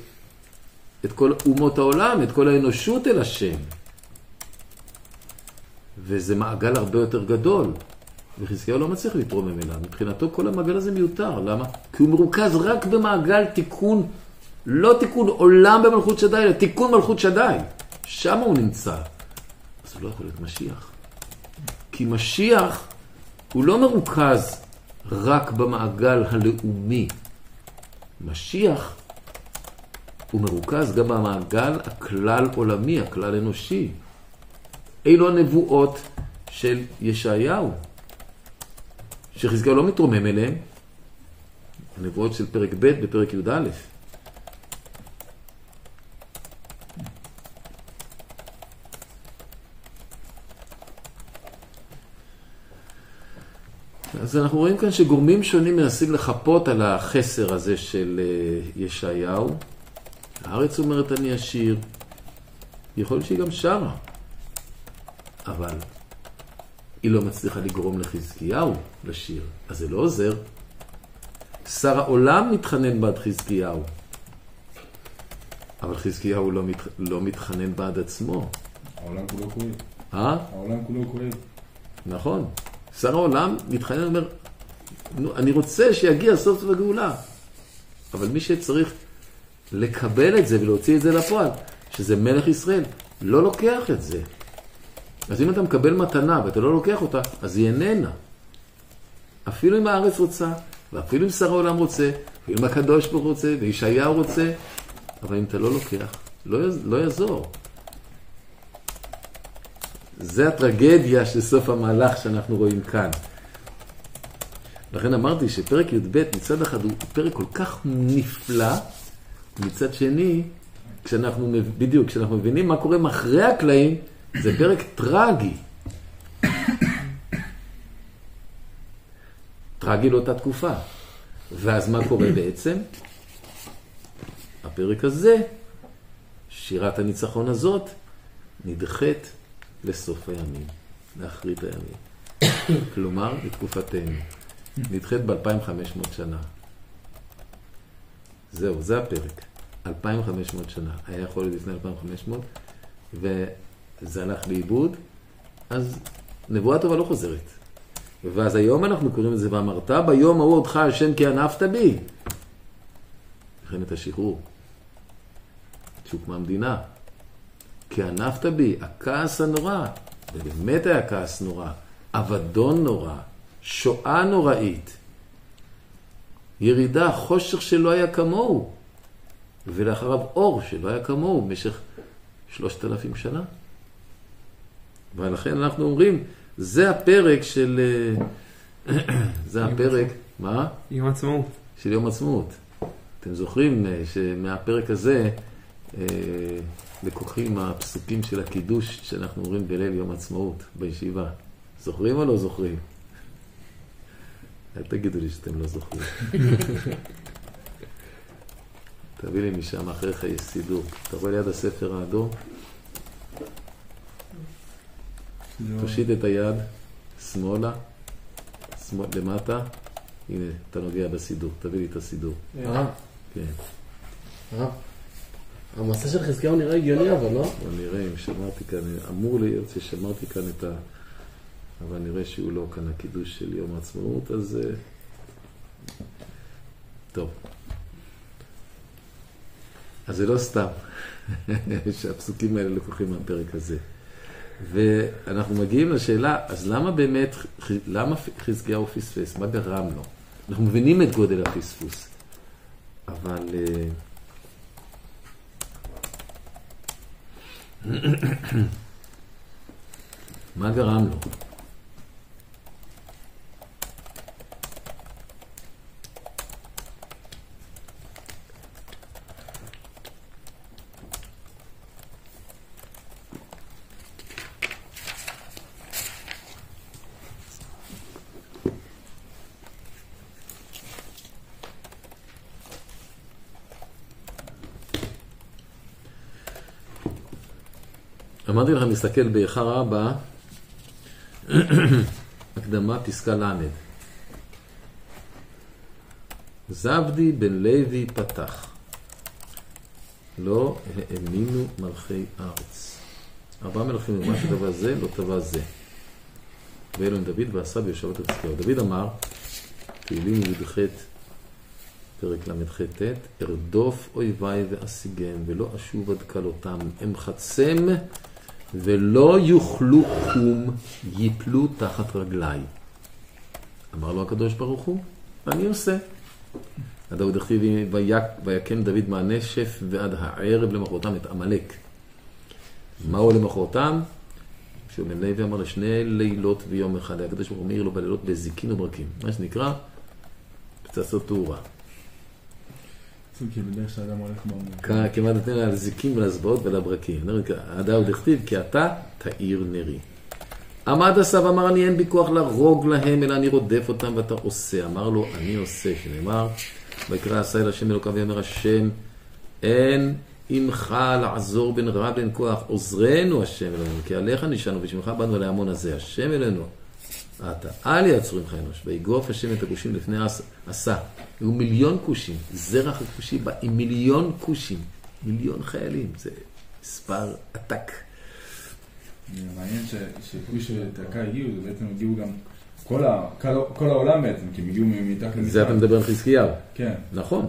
את כל אומות העולם, את כל האנושות אל השם. וזה מעגל הרבה יותר גדול, וחזקיהו לא מצליח לתרומם אליו. מבחינתו כל המעגל הזה מיותר. למה? כי הוא מרוכז רק במעגל תיקון, לא תיקון עולם במלכות שדי, אלא תיקון מלכות שדי. שם הוא נמצא. אז הוא לא יכול להיות משיח. כי משיח הוא לא מרוכז רק במעגל הלאומי. משיח הוא מרוכז גם במעגל הכלל עולמי, הכלל אנושי. אלו הנבואות של ישעיהו, שחזקיהו לא מתרומם אליהם, הנבואות של פרק ב' בפרק י"א. אז אנחנו רואים כאן שגורמים שונים מנסים לחפות על החסר הזה של אה, ישעיהו. הארץ אומרת אני עשיר, יכול להיות שהיא גם שרה, אבל היא לא מצליחה לגרום לחזקיהו לשיר, אז זה לא עוזר. שר העולם מתחנן בעד חזקיהו. אבל חזקיהו לא, מת, לא מתחנן בעד עצמו. העולם כולו כואב. אה? העולם כולו כואב. נכון. שר העולם מתחנן ואומר, נו, אני רוצה שיגיע סוף סוף הגאולה. אבל מי שצריך לקבל את זה ולהוציא את זה לפועל, שזה מלך ישראל, לא לוקח את זה. אז אם אתה מקבל מתנה ואתה לא לוקח אותה, אז היא איננה. אפילו אם הארץ רוצה, ואפילו אם שר העולם רוצה, ואפילו אם הקדוש ברוך רוצה, וישעיהו רוצה, אבל אם אתה לא לוקח, לא, יז- לא יעזור. זה הטרגדיה של סוף המהלך שאנחנו רואים כאן. לכן אמרתי שפרק י"ב מצד אחד הוא פרק כל כך נפלא, מצד שני, כשאנחנו, בדיוק, כשאנחנו מבינים מה קורה מאחורי הקלעים, זה פרק טרגי. טרגי לאותה תקופה. ואז מה קורה בעצם? הפרק הזה, שירת הניצחון הזאת, נדחית לסוף הימים, לאחרית הימים. כלומר, לתקופתנו. נדחית ב-2500 שנה. זהו, זה הפרק. 2500 שנה. היה יכול להיות לפני 2500, וזה הלך לאיבוד, אז נבואה טובה לא חוזרת. ואז היום אנחנו קוראים לזה, ואמרת ביום ההוא אותך השם כי ענפת בי. מלחמת השחרור. שהוקמה המדינה. כי ענפת בי, הכעס הנורא, ובאמת היה כעס נורא, אבדון נורא, שואה נוראית, ירידה, חושך שלא היה כמוהו, ולאחריו אור שלא היה כמוהו במשך שלושת אלפים שנה. ולכן אנחנו אומרים, זה הפרק של... אה, זה הפרק, מה? יום עצמאות. של יום עצמאות. אתם זוכרים אה, שמהפרק הזה אה, לקוחים הפסוקים של הקידוש שאנחנו אומרים בליל יום עצמאות בישיבה. זוכרים או לא זוכרים? אל תגידו לי שאתם לא זוכרים. תביא לי משם, אחריך יש סידור. אתה רואה ליד הספר האדום? שזה- תושיט את היד, שמאלה, שמאל, למטה. הנה, אתה נוגע בסידור. תביא לי את הסידור. הרב, כן. הרב. המעשה של חזקיהו נראה הגיוני אבל, לא? בוא נראה אם שמרתי כאן, אמור להיות ששמרתי כאן את ה... אבל נראה שהוא לא כאן הקידוש של יום העצמאות, אז... אה, טוב. אז זה לא סתם שהפסוקים האלה לקוחים מהפרק הזה. ואנחנו מגיעים לשאלה, אז למה באמת, למה חזקיהו פספס? מה גרם לו? אנחנו מבינים את גודל הפספוס, אבל... אה, מה גרם לו? אמרתי לך, נסתכל באיכה רבה, הקדמה פסקה ל'. זבדי בן לוי פתח. לא האמינו מלכי הארץ. ארבעה מלכים אמרו שטבע זה, לא טבע זה. ואלוהים דוד ועשה ביושבת חזקיהו. דוד אמר, תהילים י"ח, פרק ל"ח-ט, ארדוף אויביי ואשיגם, ולא אשוב עד כלותם, אמחצם ולא יוכלו קום, יפלו תחת רגליי. אמר לו הקדוש ברוך הוא, אני עושה. הדאוד הכתיב, ויקם דוד מהנשף ועד הערב למחרתם את עמלק. מהו למחרתם? כשבן לוי אמר לשני לילות ויום אחד, הקדוש ברוך הוא מאיר לו בלילות בזיקין וברקים. מה שנקרא, פצצות תאורה. של בדרך שאדם הולך. כ- כמעט נותן לה לזיקים ולזבעות ולברקים. הדאוד הכתיב, כי אתה תאיר נרי. עמד עשה ואמר, אני אין בי כוח להרוג להם, אלא אני רודף אותם ואתה עושה. אמר לו, אני עושה, שנאמר, ויקרא עשה אל השם אלוקיו ויאמר השם, אין עמך לעזור בין רע בין כוח, עוזרנו השם אלוהינו, כי עליך נשענו ושמך באנו אל ההמון הזה, השם אלוהינו. אתה אל יעצרו עמך אנוש, ויגוף השם את הכושים לפני עש- עשה. היו מיליון כושים, זרח הכושי בא עם מיליון כושים. מיליון חיילים, זה מספר עתק. מעניין ש- שכפי שתקה הגיעו, זה בעצם הגיעו גם כל ה- כל- כל העולם בעצם, כי הם הגיעו מתחת למצרים. זה אתה מדבר על חזקיהו. כן. נכון.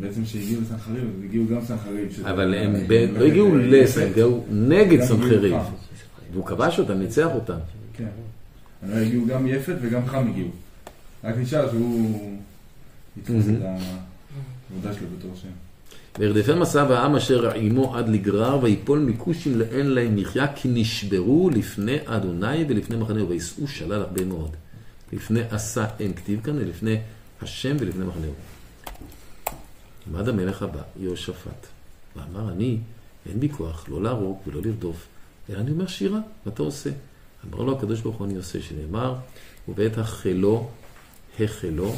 בעצם שהגיעו לסנחריב, אז הגיעו גם סנחריב. אבל הם לא הגיעו הם הגיעו נגד סנחריב. והוא כבש אותם, ניצח אותם. כן. אבל הגיעו גם יפת וגם חם הגיעו. רק נשאר שהוא יתפוס. את העבודה שלו בתור שם. וירדפם מסע והעם אשר עמו עד לגרר, ויפול מכושים לאין להם מחיה, כי נשברו לפני אדוני ולפני מחנהו, ויישאו שלל הרבה מאוד. לפני עשה אין כתיב כאן, ולפני השם ולפני מחנהו. עמד המלך הבא, יהושפט, ואמר, אני, אין בי כוח לא להרוג ולא לרדוף, אלא אני אומר שירה, מה אתה עושה? אמר לו הקדוש ברוך הוא אני עושה, שנאמר, ובעת החלו, החלו,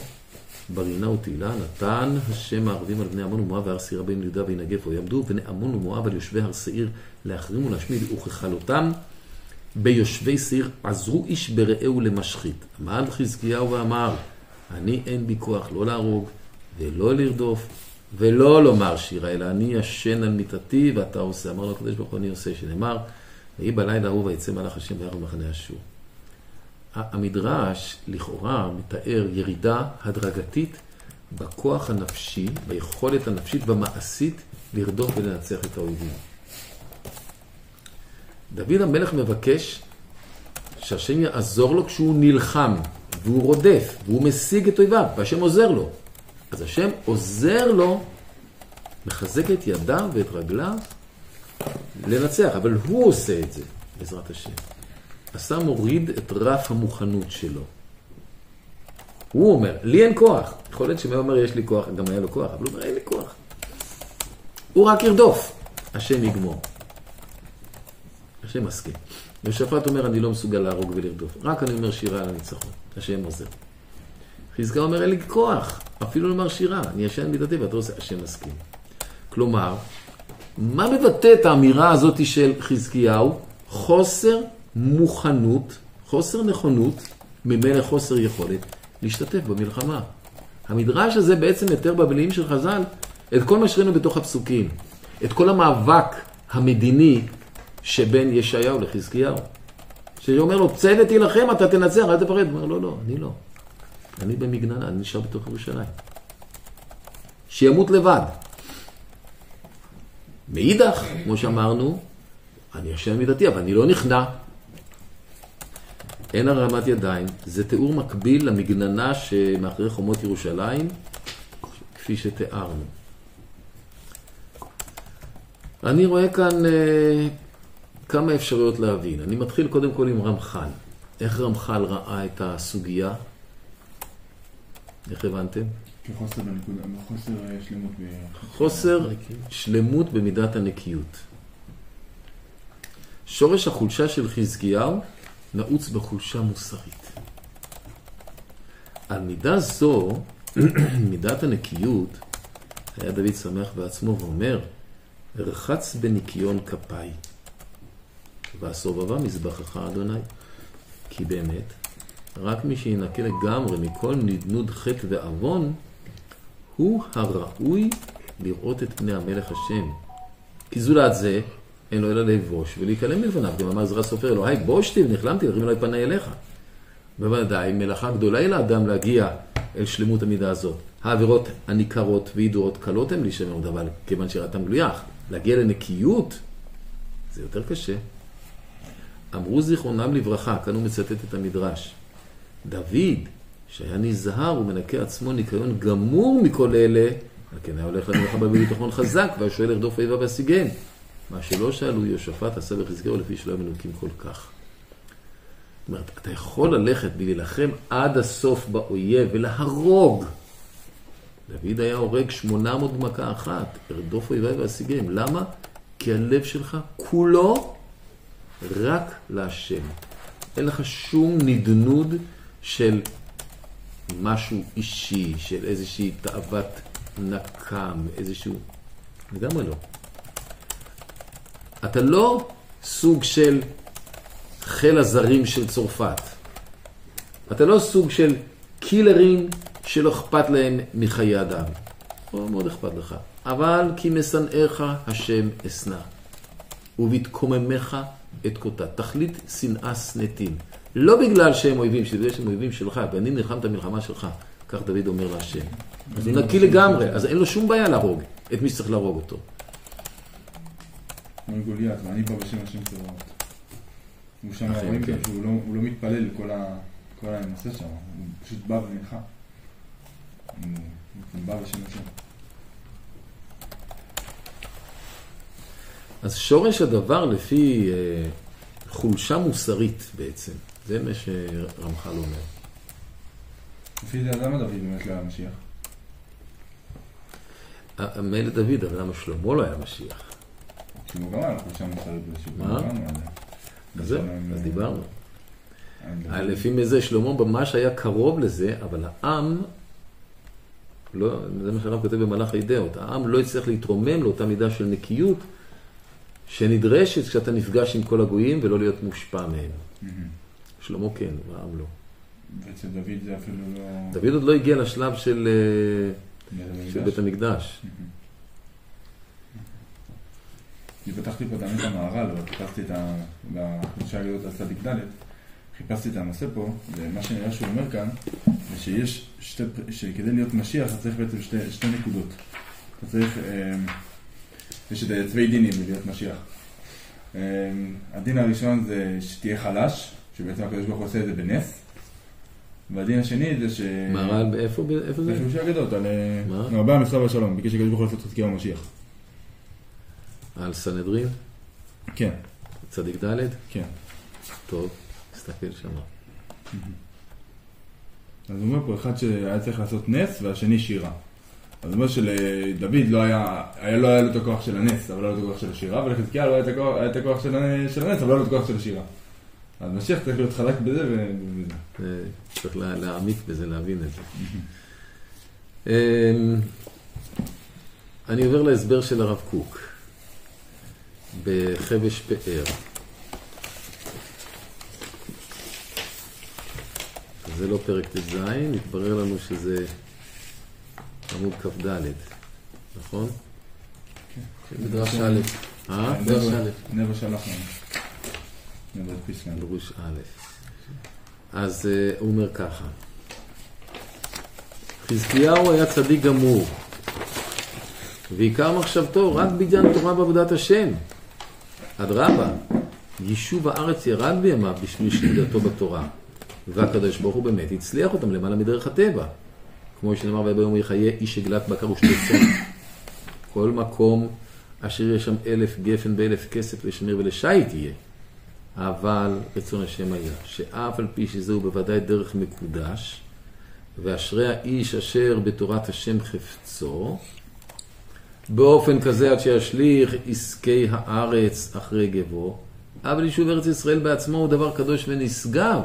ברינה ותהילה, נתן השם הערבים על בני עמון ומואב והר סירה בין יהודה וינגף ויעמדו, בני עמון ומואב על יושבי הר שעיר להחרים ולהשמיד, וככלותם ביושבי שעיר עזרו איש ברעהו למשחית. עמד חזקיהו ואמר, אני אין בי כוח לא להרוג ולא לרדוף ולא לומר שירה, אלא אני ישן על מיטתי ואתה עושה. אמר לו הקדוש ברוך הוא אני עושה, שנאמר, ויהי בלילה ההוא ויצא מלאך השם וירא במחנה אשור. המדרש לכאורה מתאר ירידה הדרגתית בכוח הנפשי, ביכולת הנפשית והמעשית לרדוף ולנצח את האויבים. דוד המלך מבקש שהשם יעזור לו כשהוא נלחם, והוא רודף, והוא משיג את אויביו, והשם עוזר לו. אז השם עוזר לו, מחזק את ידיו ואת רגליו לנצח, אבל הוא עושה את זה, בעזרת השם. עשה מוריד את רף המוכנות שלו. הוא אומר, לי אין כוח. יכול להיות שמי אומר, יש לי כוח, גם היה לו כוח, אבל הוא אומר, אין לי כוח. הוא רק ירדוף, השם יגמור. השם מסכים. יהושפט אומר, אני לא מסוגל להרוג ולרדוף. רק אני אומר שירה על הניצחון. השם עוזר. חזקה אומר, אין לי כוח, אפילו לומר שירה. אני ישן מידתי ואתה עושה, השם מסכים. כלומר, מה מבטא את האמירה הזאת של חזקיהו? חוסר מוכנות, חוסר נכונות, ממילא חוסר יכולת, להשתתף במלחמה. המדרש הזה בעצם מתאר במילים של חז"ל את כל מה שראינו בתוך הפסוקים, את כל המאבק המדיני שבין ישעיהו לחזקיהו. שאומר לו, צא ותילחם, אתה תנצח, אל תפחד. הוא אומר, לא, לא, אני לא. אני במגננה, אני נשאר בתוך ירושלים. שימות לבד. מאידך, כמו שאמרנו, אני ישן מידתי, אבל אני לא נכנע. אין הרמת ידיים, זה תיאור מקביל למגננה שמאחורי חומות ירושלים, כפי שתיארנו. אני רואה כאן אה, כמה אפשרויות להבין. אני מתחיל קודם כל עם רמח"ל. איך רמח"ל ראה את הסוגיה? איך הבנתם? כחוסר בנקודה, חוסר אה, שלמות. חוסר שלמות במידת הנקיות. שורש החולשה של חזקיהו נעוץ בחולשה מוסרית. על מידה זו, מידת הנקיות, היה דוד שמח בעצמו ואומר, רחץ בניקיון כפיי, והסובבה מזבחך אדוני. כי באמת, רק מי שינקה לגמרי מכל נדנוד חטא ועוון, הוא הראוי לראות את פני המלך השם. כי זולת זה, אין לו אלא לבוש ולהיכלם מלפניו. גם אמר עזרא סופר, אלוהי בושתי ונכלמתי, הרים אליי פני אליך. בוודאי, מלאכה גדולה היא לאדם להגיע אל שלמות המידה הזאת. העבירות הניכרות וידועות קלות הן להישמר עוד, אבל כיוון שראתם גלויה, להגיע לנקיות זה יותר קשה. אמרו זיכרונם לברכה, כאן הוא מצטט את המדרש. דוד, שהיה נזהר ומנקה עצמו ניקיון גמור מכל אלה, על כן היה הולך למלחמה בביטחון חזק, והיה שואל לרדוף אויביו והשיגן. מה שלא שאלו יהושפט עשה וחזקיהו לפי שלא היו מנוקים כל כך. זאת אומרת, אתה יכול ללכת ולהילחם עד הסוף באויב ולהרוג. דוד היה הורג 800 במכה אחת, לרדוף אויביו והשיגם. למה? כי הלב שלך כולו רק להשם. אין לך שום נדנוד של משהו אישי, של איזושהי תאוות נקם, איזשהו... לגמרי לא. אתה לא סוג של חיל הזרים של צרפת. אתה לא סוג של קילרים שלא אכפת להם מחיי אדם. לא מאוד אכפת לך. אבל כי משנאיך השם אשנא, ובתקוממך אתקוטה. תכלית שנאה שנאתים. לא בגלל שהם אויבים, שבגלל שהם אויבים שלך, ואני נלחם את המלחמה שלך, כך דוד אומר להשם. אז הוא נקי לגמרי, אז אין לו שום בעיה להרוג את מי שצריך להרוג אותו. כמו גוליית, ואני בא בשם השם צבאות. הוא שם רואים כן. שהוא לא- לא מתפלל כל הנושא שם, הוא פשוט בא ונלחם. הוא הוא בא בשם השם. אז שורש הדבר לפי אה, חולשה מוסרית בעצם, זה מה שרמח"ל אומר. לפי זה, למה דוד באמת לא היה משיח? אה, מילא דוד, אבל למה שלמה לא היה משיח? שהוא גם היה חולשה מוסרית מה? דיברנו זה. אז זהו, דיברנו על- אז דיברנו. על- אה, לפי זה שלמה ממש היה קרוב לזה, אבל העם, לא, זה מה שהרב כותב במהלך הידיעות, העם לא הצליח להתרומם לאותה מידה של נקיות שנדרשת כשאתה נפגש עם כל הגויים ולא להיות מושפע מהם. שלמה כן, העם לא. ואצל דוד זה אפילו לא... דוד עוד לא הגיע לשלב של, אה, של. בית המקדש. אני פתחתי פה תמיד את המהר"ל, אבל חיפשתי את ה... בחודשי הגדולות על צדיק ד', חיפשתי את הנושא פה, ומה שנראה שהוא אומר כאן, זה שיש שתי... שכדי להיות משיח אתה צריך בעצם שתי, שתי נקודות. אתה צריך... אה, יש את צווי דינים להיות משיח. אה, הדין הראשון זה שתהיה חלש, שבעצם הקדוש ברוך הוא עושה את זה בנס. והדין השני זה ש... מהר"ל, באיפה איפה זה? בחילושי הגדות, על... מה? רבי המסחר והשלום, ביקש הקדוש ברוך הוא לעשות חזקיהו המשיח. על סנהדרין, כן, צדיק ד', כן. טוב, תסתכל שם. אז הוא אומר פה אחד שהיה צריך לעשות נס והשני שירה. אז הוא אומר שלדוד לא היה, היה, לא היה לו את הכוח של הנס, אבל לא היה לו את הכוח של השירה, ולחזקיה לא היה את הכוח, של הנס, אבל לא היה לו את הכוח של השירה. אז משיח צריך להיות חלק בזה ובזה. אה, צריך לה- להעמיק בזה, להבין את זה. אמ, אני עובר להסבר של הרב קוק בחבש פאר. זה לא פרק ט"ז, התברר לנו שזה עמוד כ"ד, נכון? מדרש א'. אה? מדרש א'. נבע שלח לנו. דרוש א'. אז אה, הוא אומר ככה, חזקיהו היה צדיק גמור, ועיקר מחשבתו רק בעניין תורה ועבודת השם. אדרבה, יישוב הארץ ירד בימיו בשביל שליטתו בתורה, והקדוש ברוך הוא באמת הצליח אותם למעלה מדרך הטבע. כמו שנאמר וביום יחיה איש עגלת בקר ושתי צאן. כל מקום אשר יש שם אלף גפן באלף כסף לשמיר ולשיט יהיה. אבל רצון השם היה, שאף על פי שזהו בוודאי דרך מקודש, ואשרי האיש אשר בתורת השם חפצו, באופן כזה עד שישליך עסקי הארץ אחרי גבו, אבל יישוב ארץ ישראל בעצמו הוא דבר קדוש ונשגב.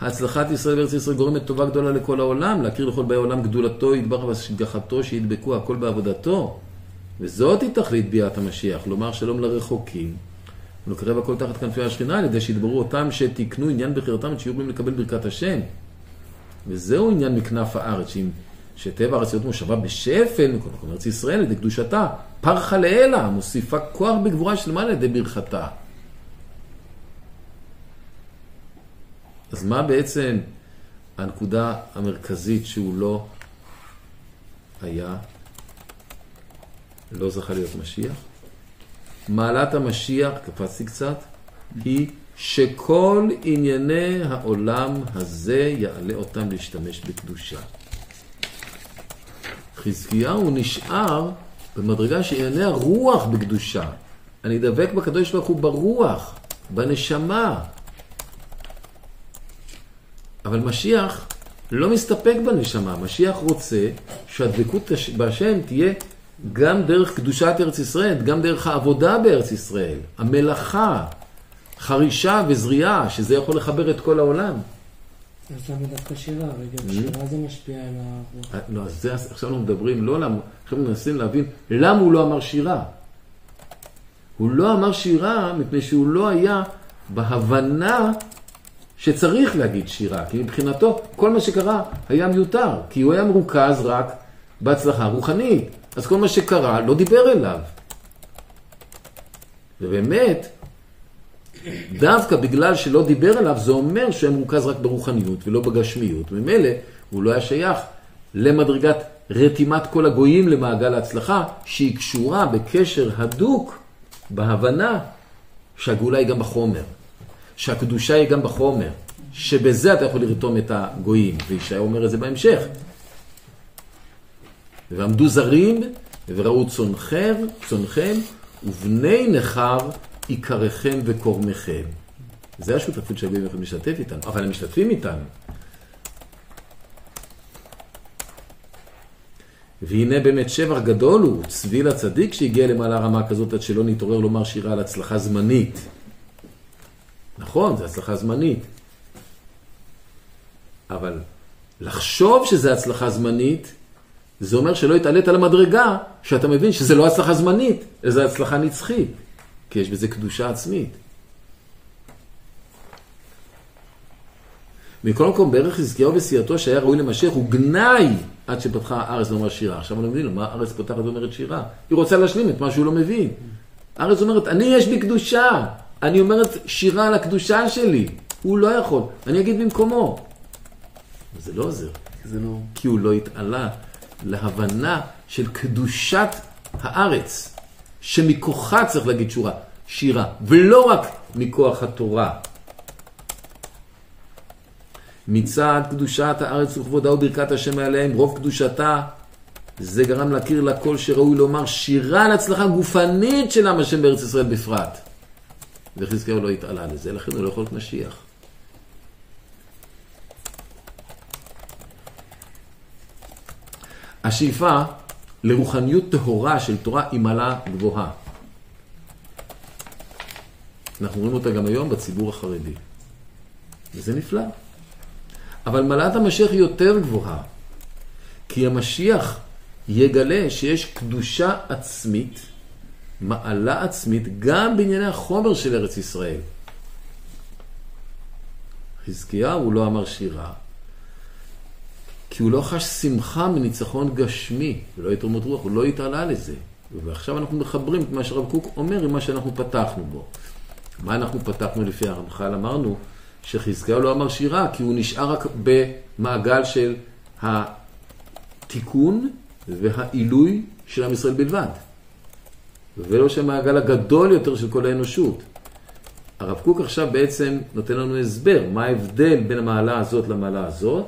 הצלחת ישראל בארץ ישראל גורמת טובה גדולה לכל העולם, להכיר לכל באי העולם גדולתו, יתברך והשגחתו, שידבקו הכל בעבודתו. וזאת היא תכלית ביאת המשיח, לומר שלום לרחוקים, ולקרב הכל תחת כנפי השכינה, על ידי שידברו אותם שתיקנו עניין בחירתם, שיהיו יכולים לקבל ברכת השם. וזהו עניין מכנף הארץ, שטבע הארץ להיות מושבה בשפל, מכל מקום ארץ ישראל, על ידי קדושתה, פרחה לאלה, מוסיפה כוח בגבורה שלמה על ידי ברכתה. אז מה בעצם הנקודה המרכזית שהוא לא היה, לא זכה להיות משיח? מעלת המשיח, קפצתי קצת, היא שכל ענייני העולם הזה יעלה אותם להשתמש בקדושה. חזקיהו נשאר במדרגה שענייני הרוח בקדושה. אני דבק בקדוש ברוך הוא ברוח, בנשמה. אבל משיח לא מסתפק בנשמה, משיח רוצה שהדבקות הש- בהשם תהיה גם דרך קדושת ארץ ישראל, גם דרך העבודה בארץ ישראל, המלאכה, חרישה וזריעה, שזה יכול לחבר את כל העולם. אז למה דווקא שירה? רגע, Mm-hmm. שירה זה משפיע על הרוח. אה, לא, אז זה, עכשיו אנחנו מדברים, לא למה, עכשיו מנסים להבין למה הוא לא אמר שירה. הוא לא אמר שירה מפני שהוא לא היה בהבנה שצריך להגיד שירה, כי מבחינתו כל מה שקרה היה מיותר, כי הוא היה מרוכז רק בהצלחה רוחנית. אז כל מה שקרה לא דיבר אליו. ובאמת, דווקא בגלל שלא דיבר אליו, זה אומר שהוא היה מרוכז רק ברוחניות ולא בגשמיות. ממילא הוא לא היה שייך למדרגת רתימת כל הגויים למעגל ההצלחה, שהיא קשורה בקשר הדוק בהבנה שהגאולה היא גם בחומר, שהקדושה היא גם בחומר, שבזה אתה יכול לרתום את הגויים, וישעיה אומר את זה בהמשך. ועמדו זרים וראו צונכם, צונכם ובני נכר עיקריכם וקורמכם. זה השותפות שהגויים יכולים להשתתף איתנו, אבל הם משתתפים איתנו. והנה באמת שבח גדול הוא צבי לצדיק שהגיע למעלה רמה כזאת עד שלא נתעורר לומר שירה על הצלחה זמנית. נכון, זו הצלחה זמנית. אבל לחשוב שזה הצלחה זמנית, זה אומר שלא התעלית על המדרגה, שאתה מבין שזה לא הצלחה זמנית, אלא זה הצלחה נצחית, כי יש בזה קדושה עצמית. מכל מקום, בערך חזקיהו וסיעתו שהיה ראוי למשיח הוא גנאי עד שפתחה הארץ לומר שירה. עכשיו אני מבין, מה הארץ פותחת ואומרת שירה? היא רוצה להשלים את מה שהוא לא מבין. הארץ אומרת, אני יש בי קדושה, אני אומרת שירה על הקדושה שלי. הוא לא יכול, אני אגיד במקומו. זה לא עוזר, זה לא... כי הוא לא התעלה להבנה של קדושת הארץ, שמכוחה צריך להגיד שורה, שירה, ולא רק מכוח התורה. מצד קדושת הארץ וכבודה וברכת השם עליהם, רוב קדושתה, זה גרם להכיר לכל שראוי לומר שירה על הצלחה גופנית של עם השם בארץ ישראל בפרט. וחזקיהו לא התעלה לזה, לכן הוא לא יכול להיות משיח. השאיפה לרוחניות טהורה של תורה היא מעלה גבוהה. אנחנו רואים אותה גם היום בציבור החרדי. וזה נפלא. אבל מעלת המשיח היא יותר גבוהה. כי המשיח יגלה שיש קדושה עצמית, מעלה עצמית, גם בענייני החומר של ארץ ישראל. חזקיהו לא אמר שירה, כי הוא לא חש שמחה מניצחון גשמי, ולא יתרומות רוח, הוא לא התעלה לזה. ועכשיו אנחנו מחברים את מה שהרב קוק אומר עם מה שאנחנו פתחנו בו. מה אנחנו פתחנו לפי הרמח"ל? אמרנו שחזקיהו לא אמר שירה, כי הוא נשאר רק במעגל של התיקון והעילוי של עם ישראל בלבד. ולא שהמעגל הגדול יותר של כל האנושות. הרב קוק עכשיו בעצם נותן לנו הסבר, מה ההבדל בין המעלה הזאת למעלה הזאת.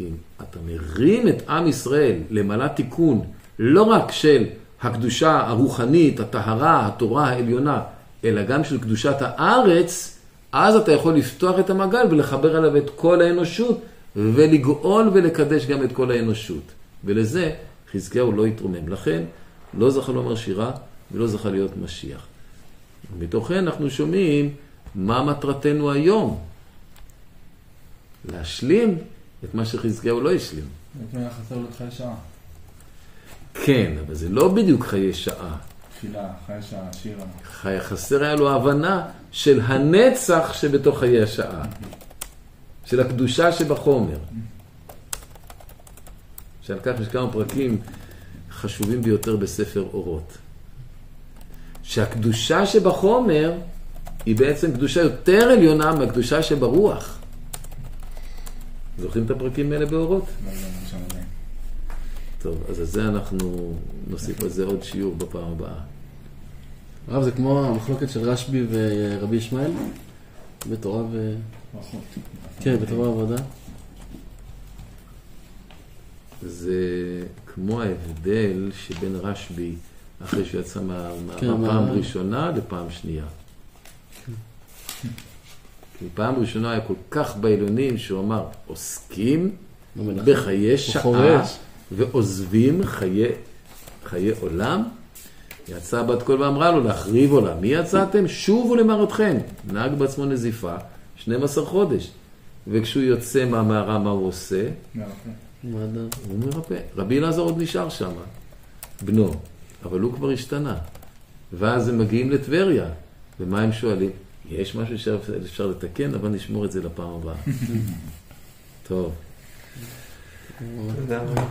אם אתה מרים את עם ישראל למעלת תיקון, לא רק של הקדושה הרוחנית, הטהרה, התורה העליונה, אלא גם של קדושת הארץ, אז אתה יכול לפתוח את המעגל ולחבר אליו את כל האנושות, ולגאול ולקדש גם את כל האנושות. ולזה חזקיהו לא יתרומם. לכן, לא זכה לומר שירה ולא זכה להיות משיח. מתוכן אנחנו שומעים מה מטרתנו היום. להשלים את מה שחזקיהו לא השלים. לפעמים היה חסר לו את חיי שעה. כן, אבל זה לא בדיוק חיי שעה. תפילה, חיי שעה, שירה. חי- חסר היה לו ההבנה של הנצח שבתוך חיי השעה. של הקדושה שבחומר. שעל כך יש כמה פרקים חשובים ביותר בספר אורות. שהקדושה שבחומר היא בעצם קדושה יותר עליונה מהקדושה שברוח. זוכרים את הפרקים האלה באורות? לא, לא, לא. טוב, אז על זה אנחנו נוסיף על זה עוד שיעור בפעם הבאה. הרב, זה כמו המחלוקת של רשב"י ורבי ישמעאל? בתורה ו... ברכות. כן, בתורה ועבודה. זה כמו ההבדל שבין רשב"י, אחרי שהוא יצא מה- כן, מהפעם מה- ראשונה לפעם שנייה. כי פעם ראשונה היה כל כך בעליונים שהוא אמר, עוסקים לא. בחיי שעה חורש. ועוזבים חיי, חיי עולם. יצאה בת קול ואמרה לו להחריב עולם. מי יצאתם? שובו למראתכם. נהג בעצמו נזיפה, 12 חודש. וכשהוא יוצא מהמערה, מה הוא עושה? הוא מרפא. רבי אלעזר עוד נשאר שם, בנו, אבל הוא כבר השתנה. ואז הם מגיעים לטבריה, ומה הם שואלים? יש משהו שאפשר לתקן, אבל נשמור את זה לפעם הבאה. טוב. תודה רבה.